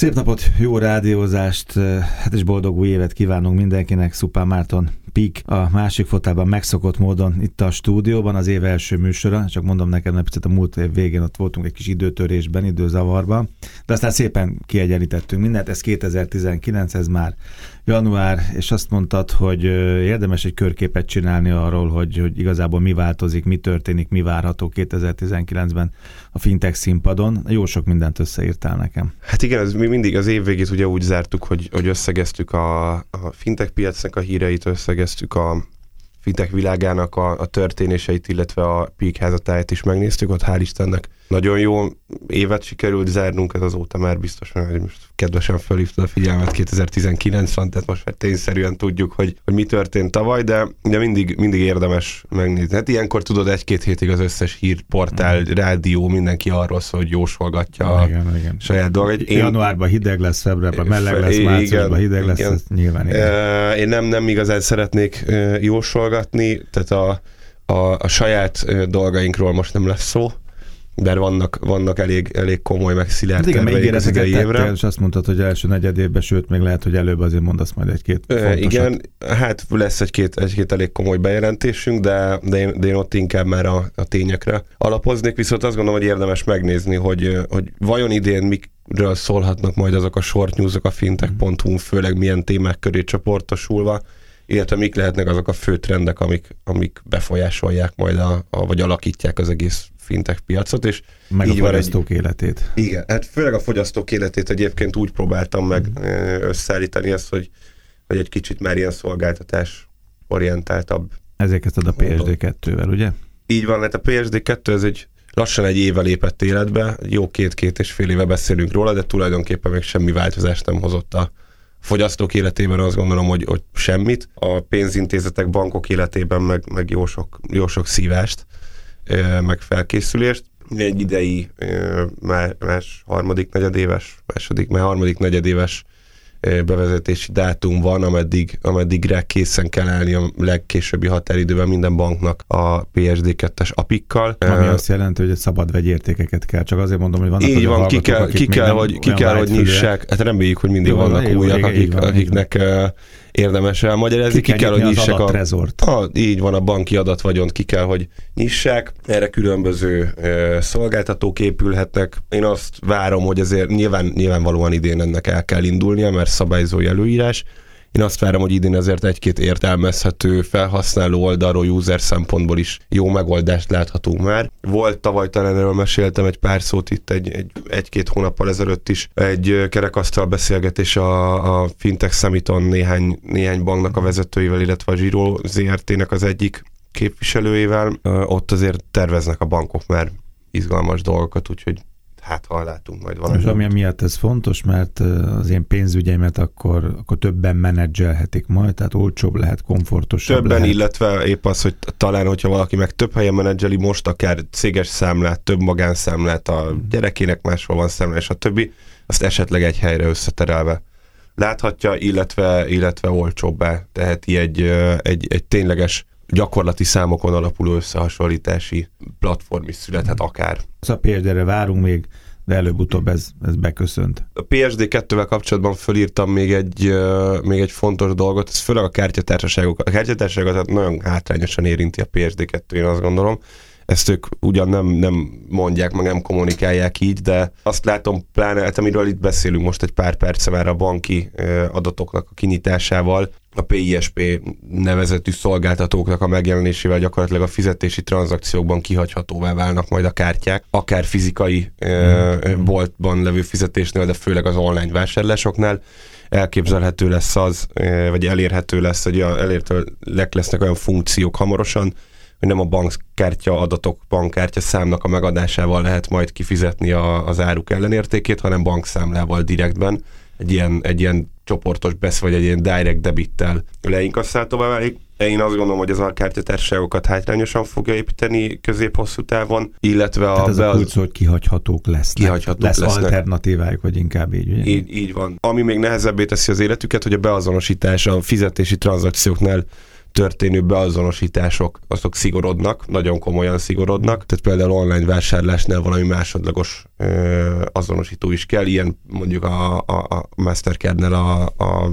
Szép napot, jó rádiózást, hát és boldog új évet kívánunk mindenkinek. Szupán Márton Pik a másik fotában megszokott módon itt a stúdióban az év első műsora, csak mondom nekem, mert picit a múlt év végén ott voltunk egy kis időtörésben, időzavarban, de aztán szépen kiegyenlítettünk mindent, ez 2019, ez már január, és azt mondtad, hogy érdemes egy körképet csinálni arról, hogy, hogy igazából mi változik, mi történik, mi várható 2019-ben a fintech színpadon. Jó sok mindent összeírtál nekem. Hát igen, ez mi mindig az év végét ugye úgy zártuk, hogy, hogy összegeztük a, a fintech piacnak a híreit, összegeztük a fintech világának a, a történéseit, illetve a Peak házatáját is megnéztük, ott hál' Istennek nagyon jó évet sikerült zárnunk, ez azóta már biztos, hogy most kedvesen felhívtad a figyelmet 2019 van, tehát most már tényszerűen tudjuk, hogy, hogy mi történt tavaly, de, de mindig, mindig érdemes megnézni. Hát ilyenkor tudod egy-két hétig az összes hírportál, mm. rádió, mindenki arról szól, hogy jósolgatja a igen, igen. saját dolgait. Én, Januárban hideg lesz, februárban meleg lesz, márciusban hideg lesz, igen. nyilván igen. Én nem, nem igazán szeretnék jósolgatni, tehát a, a, a saját dolgainkról most nem lesz szó, de vannak, vannak elég, elég komoly, meg szilárd hát terveik az idei évre. És azt mondtad, hogy első negyed évben, sőt, még lehet, hogy előbb azért mondasz majd egy-két fontosat. Igen, hát lesz egy-két, egy-két elég komoly bejelentésünk, de, de, én, de én ott inkább már a, a tényekre alapoznék, viszont azt gondolom, hogy érdemes megnézni, hogy, hogy vajon idén mikről szólhatnak majd azok a short newsok a fintech.hu, főleg milyen témák köré csoportosulva, illetve mik lehetnek azok a fő trendek, amik, amik befolyásolják majd, a, a, vagy alakítják az egész fintech piacot, és meg így a fogyasztók egy, életét. Igen, hát főleg a fogyasztók életét egyébként úgy próbáltam meg mm. összeállítani ezt, hogy, hogy egy kicsit már ilyen szolgáltatás orientáltabb. Ezért kezdted a PSD2-vel, ugye? Így van, hát a PSD2 ez egy lassan egy éve lépett életbe, jó két-két és fél éve beszélünk róla, de tulajdonképpen még semmi változást nem hozott a fogyasztók életében azt gondolom, hogy, hogy semmit. A pénzintézetek, bankok életében meg, meg jó, sok, jó sok szívást meg felkészülést. Egy idei más, más harmadik negyedéves, második, már harmadik negyedéves bevezetési dátum van, ameddig, ameddigre készen kell állni a legkésőbbi határidőben minden banknak a PSD2-es apikkal. Ami azt jelenti, hogy egy szabad vegyértékeket kell, csak azért mondom, hogy vannak Így van, ki kell, ki kell, hogy, ki kell, hogy nyissák. Hát reméljük, hogy mindig Jó, vannak újak, akik, van, akiknek érdemes elmagyarázni. Ki, ki kell, hogy nyissák a, a, így van, a banki adatvagyon ki kell, hogy nyissák. Erre különböző e, szolgáltatók épülhetnek. Én azt várom, hogy azért nyilván, nyilvánvalóan idén ennek el kell indulnia, mert szabályzó előírás. Én azt várom, hogy idén azért egy-két értelmezhető felhasználó oldalról, user szempontból is jó megoldást láthatunk már. Volt tavaly talán erről meséltem egy pár szót itt egy, egy, egy-két hónappal ezelőtt is egy kerekasztal beszélgetés a, a Fintech Summiton néhány, néhány banknak a vezetőivel, illetve a Giro ZRT-nek az egyik képviselőjével. Ott azért terveznek a bankok már izgalmas dolgokat, úgyhogy hát ha látunk majd valami. És ami miatt ez fontos, mert az én pénzügyeimet akkor, akkor többen menedzselhetik majd, tehát olcsóbb lehet, komfortosabb Többen, lehet. illetve épp az, hogy talán, hogyha valaki meg több helyen menedzseli, most akár céges számlát, több magánszámlát, a hmm. gyerekének máshol van számlát, és a többi, azt esetleg egy helyre összeterelve láthatja, illetve, illetve olcsóbbá teheti egy, egy, egy tényleges gyakorlati számokon alapuló összehasonlítási platform is születhet akár. A példára várunk még, de előbb-utóbb ez, ez beköszönt. A PSD2-vel kapcsolatban fölírtam még egy, még egy fontos dolgot, ez főleg a kártyatársaságokat. A kártyatársaságokat nagyon hátrányosan érinti a PSD2, én azt gondolom. Ezt ők ugyan nem, nem mondják, meg nem kommunikálják így, de azt látom, pláne, hát amiről itt beszélünk most egy pár perce már a banki adatoknak a kinyitásával, a PISP nevezetű szolgáltatóknak a megjelenésével gyakorlatilag a fizetési tranzakciókban kihagyhatóvá válnak majd a kártyák, akár fizikai mm. boltban levő fizetésnél, de főleg az online vásárlásoknál elképzelhető lesz az, vagy elérhető lesz, hogy elérhetőek lesznek olyan funkciók hamarosan, hogy nem a bankkártya adatok, bankkártya számnak a megadásával lehet majd kifizetni a, az áruk ellenértékét, hanem bankszámlával direktben egy ilyen, egy ilyen csoportos besz, vagy egy ilyen direct debittel leinkasszáltóvá válik. Én azt gondolom, hogy ez a kártyatársaságokat hátrányosan fogja építeni közép-hosszú távon, illetve Tehát a... ez a kulcs, hogy kihagyhatók lesznek. Kihagyhatók lesz lesznek. alternatívájuk, vagy inkább így, ugye? Így, így van. Ami még nehezebbé teszi az életüket, hogy a beazonosítás a fizetési tranzakcióknál történő beazonosítások, azok szigorodnak, nagyon komolyan szigorodnak, tehát például online vásárlásnál valami másodlagos ö, azonosító is kell, ilyen mondjuk a, a, a Mastercardnál a, a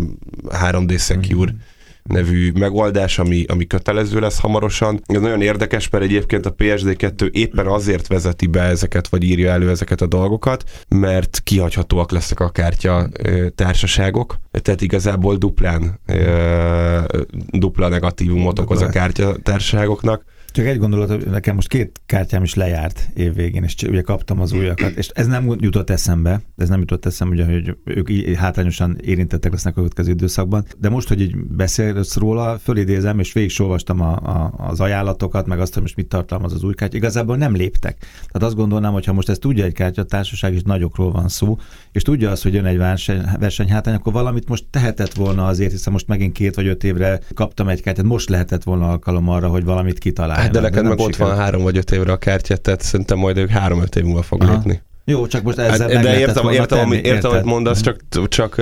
3D Secure mm nevű megoldás, ami, ami kötelező lesz hamarosan. Ez nagyon érdekes, mert egyébként a PSD2 éppen azért vezeti be ezeket, vagy írja elő ezeket a dolgokat, mert kihagyhatóak lesznek a kártya társaságok, tehát igazából duplán dupla negatívumot okoz a kártya társaságoknak csak egy gondolat, nekem most két kártyám is lejárt évvégén, és ugye kaptam az újakat, és ez nem jutott eszembe, ez nem jutott eszembe, ugye, hogy ők hátrányosan érintettek lesznek a következő időszakban, de most, hogy így beszélsz róla, fölidézem, és végig olvastam a, a, az ajánlatokat, meg azt, hogy most mit tartalmaz az új kártya, igazából nem léptek. Tehát azt gondolnám, hogy ha most ezt tudja egy kártyatársaság, és nagyokról van szó, és tudja azt, hogy jön egy verseny, versenyhátrány, akkor valamit most tehetett volna azért, hiszen most megint két vagy öt évre kaptam egy kártyát, most lehetett volna alkalom arra, hogy valamit kitalálj. Hát de neked meg ott van három vagy öt évre a kártyát, tehát szerintem majd ők három-öt év múlva fog lépni. Jó, csak most ezzel hát, De értem, értem, ami, értem, amit mondasz, csak, csak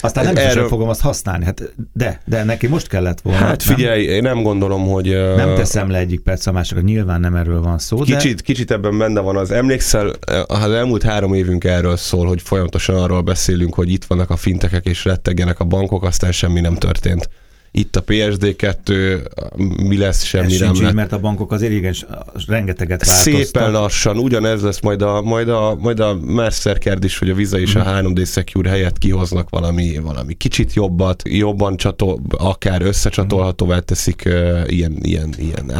aztán nem erről... fogom azt használni. Hát de, de neki most kellett volna. Hát figyelj, nem? én nem gondolom, hogy... Nem teszem le egyik perc a másikra, nyilván nem erről van szó, Kicsit, de... kicsit ebben benne van az. Emlékszel, az elmúlt három évünk erről szól, hogy folyamatosan arról beszélünk, hogy itt vannak a fintekek és rettegjenek a bankok, aztán semmi nem történt itt a PSD2, mi lesz, semmi Ez nem lett. mert a bankok azért igen, rengeteget változtak. Szépen lassan, ugyanez lesz majd a, majd a, majd a Mercerkerd is, hogy a Visa és a 3D mhm. Secure helyett kihoznak valami, valami kicsit jobbat, jobban csatol, akár összecsatolhatóvá teszik uh, ilyen, ilyen, ilyen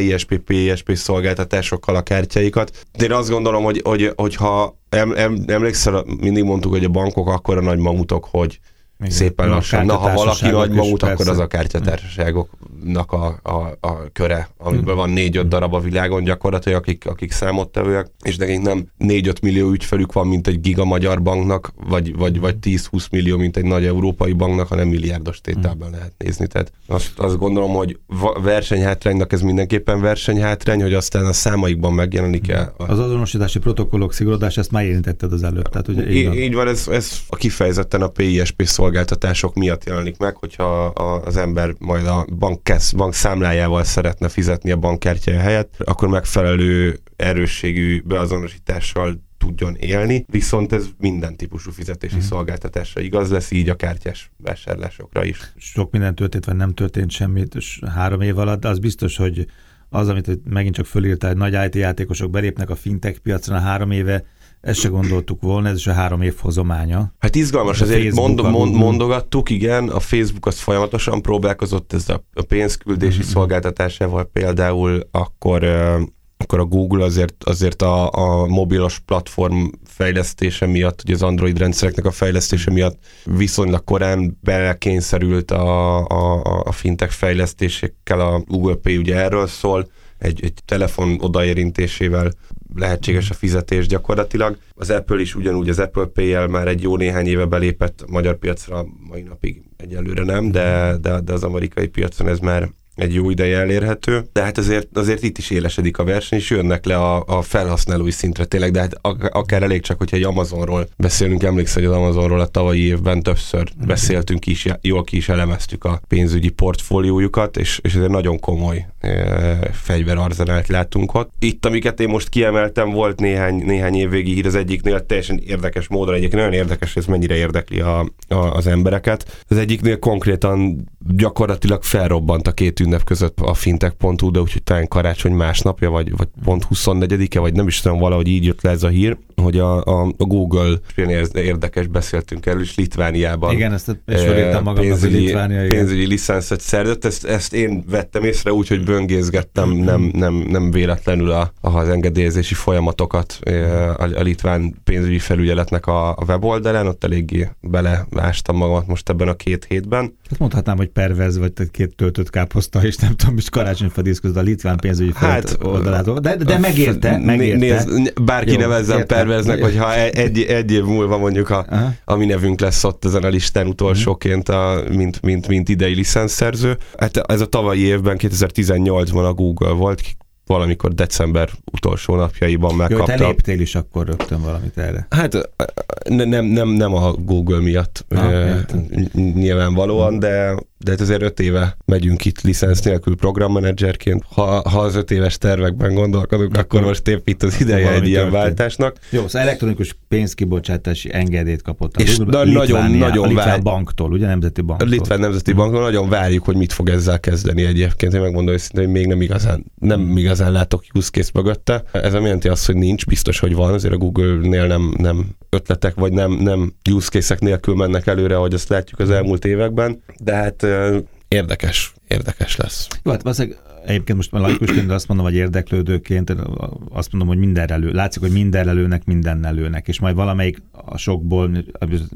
ISP, PSP szolgáltatásokkal a kártyáikat. De én azt gondolom, hogy, hogy, hogyha em, em, emlékszel, mindig mondtuk, hogy a bankok akkora nagy mamutok, hogy igen. szépen lassan. Na, ha valaki nagy mamut, akkor az a kártyatársaságoknak a, a, a köre, amiben van négy-öt darab a világon gyakorlatilag, akik, akik számottevőek, és nekik nem négy-öt millió ügyfelük van, mint egy giga magyar banknak, vagy, vagy, vagy 10-20 millió, mint egy nagy európai banknak, hanem milliárdos tételben lehet nézni. Tehát azt, azt gondolom, hogy versenyhátránynak ez mindenképpen versenyhátrány, hogy aztán a számaikban megjelenik-e. Az azonosítási protokollok szigorodás, ezt már érintetted az előtt. Tehát, ugye, így, van. így van, ez, ez a kifejezetten a PISP szól szolgáltatások miatt jelenik meg, hogyha az ember majd a bank, kesz, bank számlájával szeretne fizetni a bankkártyája helyett, akkor megfelelő erősségű beazonosítással tudjon élni, viszont ez minden típusú fizetési hmm. szolgáltatásra igaz lesz, így a kártyás vásárlásokra is. Sok minden történt, vagy nem történt semmit és három év alatt, de az biztos, hogy az, amit megint csak fölírtál, hogy nagy IT játékosok belépnek a fintech piacra három éve, ezt se gondoltuk volna, ez is a három év hozománya. Hát izgalmas, ezért mond, mond, mondogattuk, igen, a Facebook az folyamatosan próbálkozott ez a, a pénzküldési mm-hmm. szolgáltatásával például, akkor akkor a Google azért, azért a, a mobilos platform fejlesztése miatt, ugye az Android rendszereknek a fejlesztése miatt viszonylag korán belekényszerült a, a, a fintech fejlesztésekkel, a Google Pay ugye erről szól, egy, egy telefon odaérintésével lehetséges a fizetés gyakorlatilag. Az Apple is ugyanúgy az Apple Pay-el már egy jó néhány éve belépett a magyar piacra, mai napig egyelőre nem, de, de, de az amerikai piacon ez már egy jó ideje elérhető, de hát azért, azért itt is élesedik a verseny, és jönnek le a, a felhasználói szintre tényleg, de hát akár elég csak, hogyha egy Amazonról beszélünk, emlékszel, hogy az Amazonról a tavalyi évben többször beszéltünk is, jól ki is elemeztük a pénzügyi portfóliójukat, és, és ezért nagyon komoly e, fegyverarzenált látunk ott. Itt, amiket én most kiemeltem, volt néhány, néhány évvégi hír az egyiknél, teljesen érdekes módon, egyébként nagyon érdekes, ez mennyire érdekli a, a, az embereket. Az egyiknél konkrétan gyakorlatilag felrobbant a két ünnep között a fintech.hu, de úgyhogy talán karácsony másnapja, vagy, vagy pont 24-e, vagy nem is tudom, valahogy így jött le ez a hír, hogy a, a, a Google, érdekes, beszéltünk erről is, Litvániában. Igen, ezt is magamnak, pénzügyi, Litvánia, igen. pénzügyi licenszet szerzett, ezt, ezt én vettem észre úgy, hogy böngészgettem, mm-hmm. nem, nem, nem véletlenül a, az engedélyezési folyamatokat a, a litván pénzügyi felügyeletnek a, a weboldalán, ott eléggé belevástam magamat most ebben a két hétben. Hát mondhatnám, hogy pervez, vagy két töltött káposzta, és nem tudom, is karácsonyfa között a litván pénzügyi hát, oldalától. De, de megérte, megérte. Néz, bárki Jó, nevezzen perveznek, hogyha e- egy, egy év múlva mondjuk a, a mi nevünk lesz ott ezen a listán utolsóként, a, mint, mint, mint idei licenszerző. Hát ez a tavalyi évben, 2018-ban a Google volt, valamikor december utolsó napjaiban megkapta. Jó, te léptél is akkor rögtön valamit erre. Hát nem, nem, nem a Google miatt ah, nyilvánvalóan, de de hát azért öt éve megyünk itt licensz nélkül programmenedzserként. Ha, ha az öt éves tervekben gondolkodunk, akkor, akkor most épp itt az ideje egy ilyen váltásnak. Jó, szóval elektronikus pénzkibocsátási engedélyt kapott a és Google, na, nagyon, nagyon a Litván banktól, ugye Nemzeti Banktól. Litván Nemzeti Banktól nagyon várjuk, hogy mit fog ezzel kezdeni egyébként. Én megmondom őszintén, hogy még nem igazán, nem igazán látok use case mögötte. Ez nem jelenti azt, hogy nincs, biztos, hogy van, azért a Google-nél nem, nem ötletek, vagy nem, nem use case nélkül mennek előre, ahogy azt látjuk az elmúlt években, de hát érdekes, érdekes lesz. Jó, hát valószínűleg egyébként most már laikusként azt mondom, hogy érdeklődőként, azt mondom, hogy mindenre lő. Látszik, hogy mindenre lőnek, mindennel lőnek, és majd valamelyik a sokból,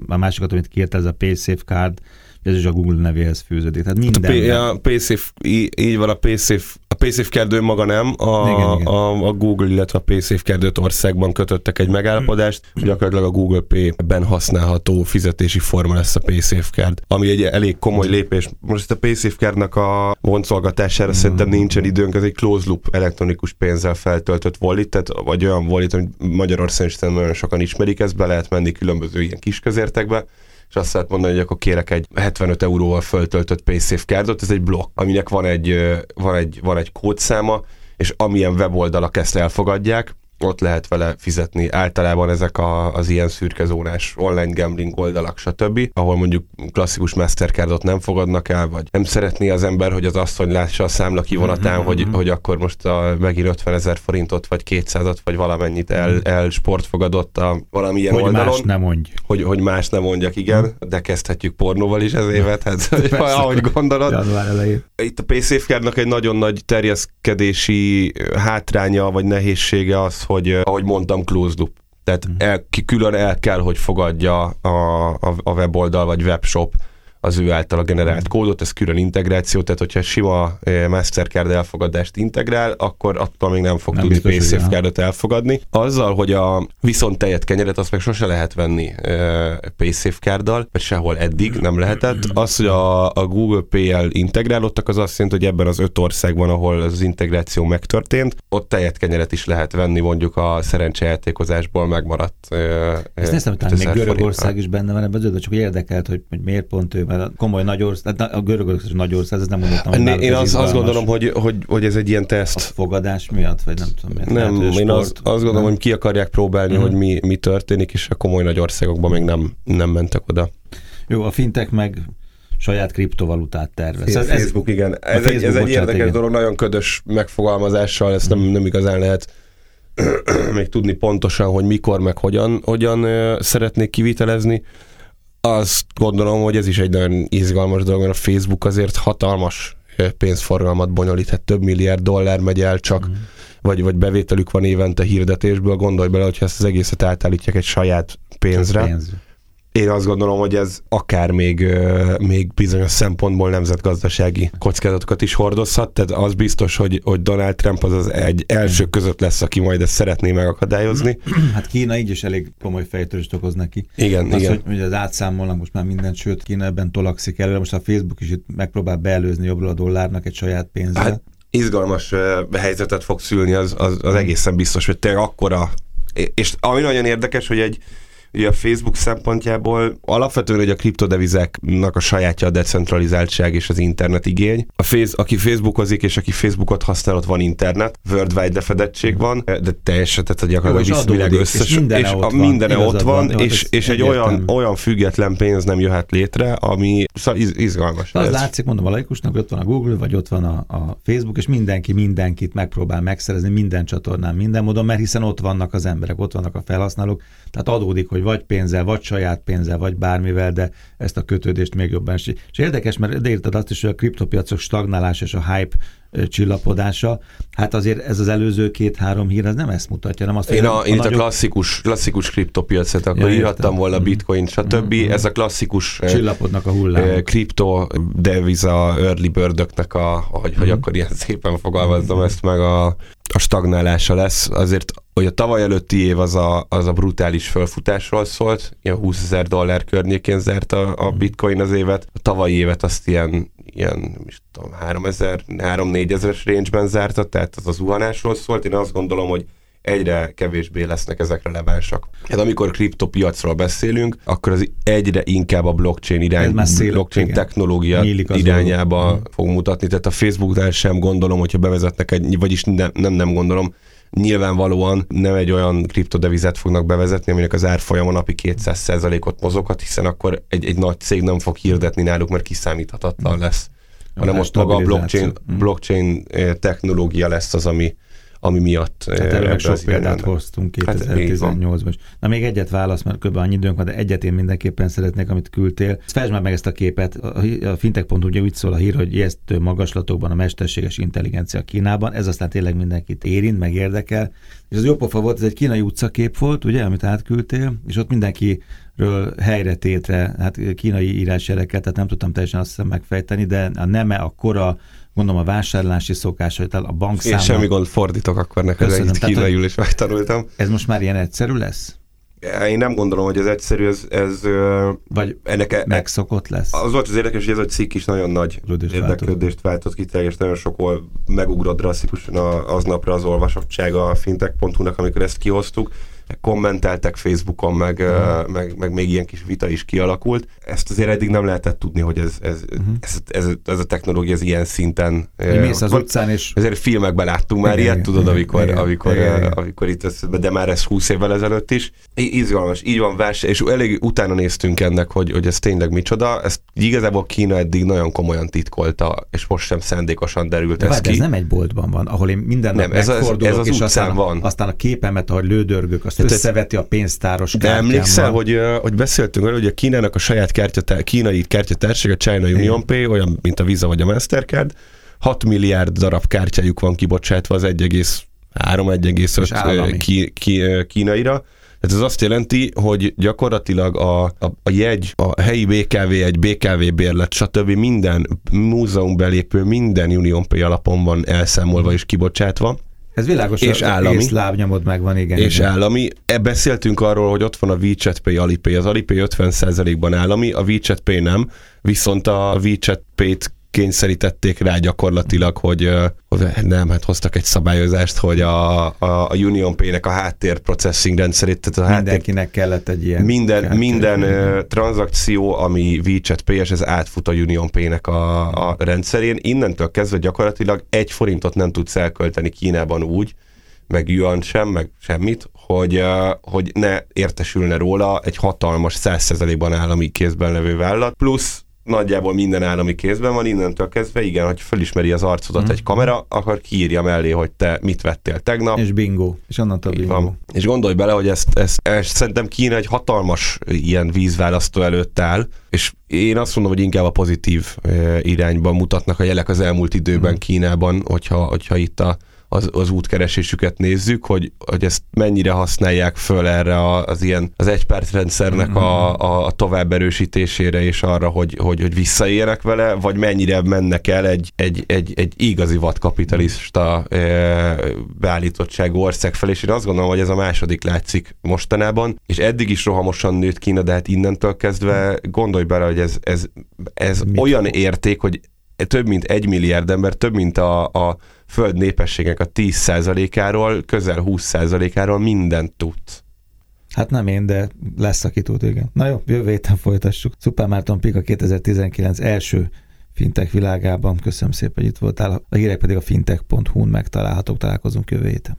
a másikat, amit kért, ez a PaySafe card, ez is a Google nevéhez fűződik. Tehát minden. Hát a, a PaySafe, így van, a PaySafe a PaySafe kerdő maga nem, a, igen, igen. A, a Google, illetve a PaySafe kerdőt országban kötöttek egy megállapodást, hmm. gyakorlatilag a Google Pay-ben használható fizetési forma lesz a PaySafe kárd, ami egy elég komoly lépés. Most a PaySafe kárdnak a voncolgatására hmm. szerintem nincsen időnk, ez egy close loop elektronikus pénzzel feltöltött wallet, tehát, vagy olyan wallet, amit Magyarországon is nagyon sokan ismerik, ezt be lehet menni különböző ilyen kisközértekbe, és azt lehet mondani, hogy akkor kérek egy 75 euróval föltöltött PaySafe kárdot, ez egy blokk, aminek van egy, van egy, van egy kódszáma, és amilyen weboldalak ezt elfogadják, ott lehet vele fizetni. Általában ezek a, az ilyen szürkezónás online gambling oldalak, stb., ahol mondjuk klasszikus Mastercardot nem fogadnak el, vagy nem szeretné az ember, hogy az asszony lássa a számla kivonatán, mm-hmm. hogy, hogy akkor most a, megint 50 ezer forintot, vagy 200-at, vagy valamennyit el, mhm. el sportfogadott a valamilyen hogy oldalon. Más nem mondj. Hogy, hogy más nem mondjak, igen, mm. de kezdhetjük pornóval is ez évet, hát ahogy gondolod. Itt a PaySafe egy nagyon nagy terjeszkedési hátránya, vagy nehézsége az, hogy ahogy mondtam, closed loop. Tehát mhm. el, külön el kell, hogy fogadja a, a, a weboldal vagy webshop az ő által generált kódot, ez külön integráció, tehát hogyha sima eh, Mastercard elfogadást integrál, akkor attól még nem fog nem tudni PaySafe cardot elfogadni. Azzal, hogy a viszont tejet kenyeret azt meg sose lehet venni e, PaySafe kárdal, vagy sehol eddig nem lehetett. Az, hogy a, a Google Pay-el integrálódtak, az azt jelenti, hogy ebben az öt országban, ahol az integráció megtörtént, ott tejet kenyeret is lehet venni, mondjuk a szerencsejátékozásból megmaradt. E, Ezt hogy még Görögország is benne van ebben, csak érdekelt, hogy, hogy miért pont ő mert komoly nagy ország, a görögök is nagy ország, ez nem mondottam. Hogy én azt, azt gondolom, hogy, hogy, hogy ez egy ilyen teszt. A fogadás miatt, vagy nem tudom miért. Nem, lehet, én azt, azt gondolom, nem? hogy ki akarják próbálni, uh-huh. hogy mi, mi történik, és a komoly nagy országokban még nem, nem mentek oda. Jó, a fintek meg saját kriptovalutát tervez. Ez, Facebook, ez, igen. Ez, Facebook, egy, ez egy érdekes igen. dolog, nagyon ködös megfogalmazással, ezt nem, nem igazán lehet még tudni pontosan, hogy mikor, meg hogyan, hogyan szeretnék kivitelezni azt gondolom, hogy ez is egy nagyon izgalmas dolog, mert a Facebook azért hatalmas pénzforgalmat bonyolít, hát több milliárd dollár megy el csak, mm. vagy, vagy bevételük van évente hirdetésből, gondolj bele, hogyha ezt az egészet átállítják egy saját pénzre. Pénz én azt gondolom, hogy ez akár még, még bizonyos szempontból nemzetgazdasági kockázatokat is hordozhat, tehát az biztos, hogy, hogy Donald Trump az, az egy első között lesz, aki majd ezt szeretné megakadályozni. Hát Kína így is elég komoly fejtörést okoz neki. Igen, az, igen. Hogy, hogy az átszámolnak most már mindent, sőt Kína ebben tolakszik előre, most a Facebook is itt megpróbál beelőzni jobbról a dollárnak egy saját pénzzel. Hát, izgalmas helyzetet fog szülni, az, az, az egészen biztos, hogy tényleg akkora és ami nagyon érdekes, hogy egy Ugye a Facebook szempontjából alapvetően hogy a kriptodevizáknak a sajátja a decentralizáltság és az internet igény. A face, aki Facebookozik és aki Facebookot használ, ott van internet, worldwide lefedettség van, de teljesen, tehát gyakorlatilag a világ összes, és mindene és ott van, mindene ott van, van és, és egy olyan, olyan független pénz nem jöhet létre, ami szóval iz, izgalmas. Az ez. látszik, mondom a laikusnak, ott van a Google, vagy ott van a, a Facebook, és mindenki mindenkit megpróbál megszerezni minden csatornán, minden módon, mert hiszen ott vannak az emberek, ott vannak a felhasználók, tehát adódik, hogy vagy pénzzel, vagy saját pénzzel, vagy bármivel, de ezt a kötődést még jobban. És érdekes, mert írtad azt is, hogy a kriptopiacok stagnálás és a hype csillapodása. Hát azért ez az előző két-három hír, ez nem ezt mutatja, nem azt, Én, a, a, én nagyobb... a klasszikus, klasszikus kriptopiacot, akkor ja, írhattam volna mm. bitcoin, stb. Mm-hmm. Ez a klasszikus csillapodnak a hullám. Kripto deviza early birdöknek a, hogy, mm. hogy mhm. akkor ilyen szépen fogalmazzam mm. ezt meg a, a stagnálása lesz. Azért, hogy a tavaly előtti év az a, az a brutális fölfutásról szólt, ilyen 20 ezer dollár környékén zárt a, a mhm. bitcoin az évet. A tavalyi évet azt ilyen ilyen, nem is tudom, 3000, 3-4 ezeres range-ben zárta, tehát az a zuhanásról szólt. Én azt gondolom, hogy egyre kevésbé lesznek ezek relevánsak. Hát amikor kriptopiacról beszélünk, akkor az egyre inkább a blockchain irány, szél, blockchain igen. technológia irányába dolog. fog mutatni. Tehát a Facebooknál sem gondolom, hogyha bevezetnek egy, vagyis nem, nem, nem gondolom, nyilvánvalóan nem egy olyan kriptodevizet fognak bevezetni, aminek az árfolyama napi 200%-ot mozoghat, hiszen akkor egy, egy nagy cég nem fog hirdetni náluk, mert kiszámíthatatlan lesz. Hanem most maga a blockchain, mm. blockchain eh, technológia lesz az, ami, ami miatt... Tehát erről sok példát hoztunk 2018-ban hát, Na még egyet válasz, mert kb. annyi időnk van, de egyet én mindenképpen szeretnék, amit küldtél. Fejtsd már meg ezt a képet. A fintech.hu ugye úgy szól a hír, hogy ijesztő magaslatokban a mesterséges intelligencia Kínában. Ez aztán tényleg mindenkit érint, meg érdekel. És az jó pofa volt, ez egy kínai utcakép volt, ugye, amit átküldtél, és ott mindenki ről helyre tétre, hát kínai írásjeleket, tehát nem tudtam teljesen azt hiszem megfejteni, de a neme, a kora, gondolom a vásárlási szokás, tehát a bankszámla. Én semmi gond fordítok akkor neked, egy kínaiul is megtanultam. Ez most már ilyen egyszerű lesz? Én nem gondolom, hogy ez egyszerű, ez... ez Vagy ennek e- megszokott lesz? Az volt az érdekes, hogy ez a cikk is nagyon nagy Rödést érdeklődést váltott ki, és nagyon sokkal megugrott drasztikusan aznapra az olvasottsága a fintech.hu-nak, amikor ezt kihoztuk kommenteltek Facebookon, meg, uh-huh. meg, meg még ilyen kis vita is kialakult. Ezt azért eddig nem lehetett tudni, hogy ez, ez, uh-huh. ez, ez, ez a technológia ez ilyen szinten... mész az utcán és... Ezért filmekben láttunk már igen, ilyet, tudod, igen, amikor, igen, amikor, igen, igen. amikor itt ez, de már ez 20 évvel ezelőtt is. Izgalmas, így van vers, és elég utána néztünk ennek, hogy, hogy ez tényleg micsoda. Ezt igazából Kína eddig nagyon komolyan titkolta, és most sem szándékosan derült de ez ki. ez nem egy boltban van, ahol én minden nap nem, ez az, ez az és aztán, van. aztán a képemet, ahogy lődörgök, azt Tehát összeveti a pénztáros De emlékszel, hogy, hogy beszéltünk arról, hogy a Kínának a saját kártya, kínai kártyatársság, a China Union Pay, olyan, mint a Visa vagy a Mastercard, 6 milliárd darab kártyájuk van kibocsátva az 1,3-1,5 ki, ki, kínaira. Tehát ez azt jelenti, hogy gyakorlatilag a, a, a jegy, a helyi BKV, egy BKV bérlet, stb. minden múzeum belépő, minden Union Pay alapon van elszámolva és kibocsátva. Ez világos, és állami. lábnyomod megvan, igen. És igen. állami. E beszéltünk arról, hogy ott van a WeChat Pay, Alipay. Az Alipay 50%-ban állami, a WeChat Pay nem, viszont a WeChat Pay-t kényszerítették rá gyakorlatilag, hogy, nem, hát hoztak egy szabályozást, hogy a, a, a Union Pay-nek a háttér processing rendszerét, tehát a Mindenkinek háttér, kellett egy ilyen. Minden, minden uh, tranzakció, ami WeChat Pay-es, ez átfut a Union Pay-nek a, a rendszerén. Innentől kezdve gyakorlatilag egy forintot nem tudsz elkölteni Kínában úgy, meg yuan sem, meg semmit, hogy, uh, hogy ne értesülne róla egy hatalmas 100%-ban állami kézben levő vállalat, plusz nagyjából minden állami kézben van, innentől kezdve, igen, hogy felismeri az arcodat mm. egy kamera, akkor kiírja mellé, hogy te mit vettél tegnap. És bingo. És onnantól bingo. Van. És gondolj bele, hogy ezt, ezt, ezt szerintem Kína egy hatalmas ilyen vízválasztó előtt áll, és én azt mondom, hogy inkább a pozitív irányba mutatnak a jelek az elmúlt időben mm. Kínában, hogyha, hogyha itt a az, az útkeresésüket nézzük, hogy, hogy ezt mennyire használják föl erre az ilyen az egypercrendszernek a, a, a tovább erősítésére és arra, hogy, hogy, hogy visszaérnek vele, vagy mennyire mennek el egy, egy, egy, egy igazi vadkapitalista e, beállítottságú ország felé, és én azt gondolom, hogy ez a második látszik mostanában, és eddig is rohamosan nőtt Kína, de hát innentől kezdve gondolj bele, hogy ez, ez, ez olyan érték, hogy több mint egy milliárd ember, több mint a, a föld népességnek a 10%-áról, közel 20%-áról mindent tud. Hát nem én, de lesz, aki tud, igen. Na jó, jövő héten folytassuk. Szuper Márton Pika 2019 első fintech világában. Köszönöm szépen, hogy itt voltál. A hírek pedig a fintech.hu-n megtalálhatók. Találkozunk jövő héten.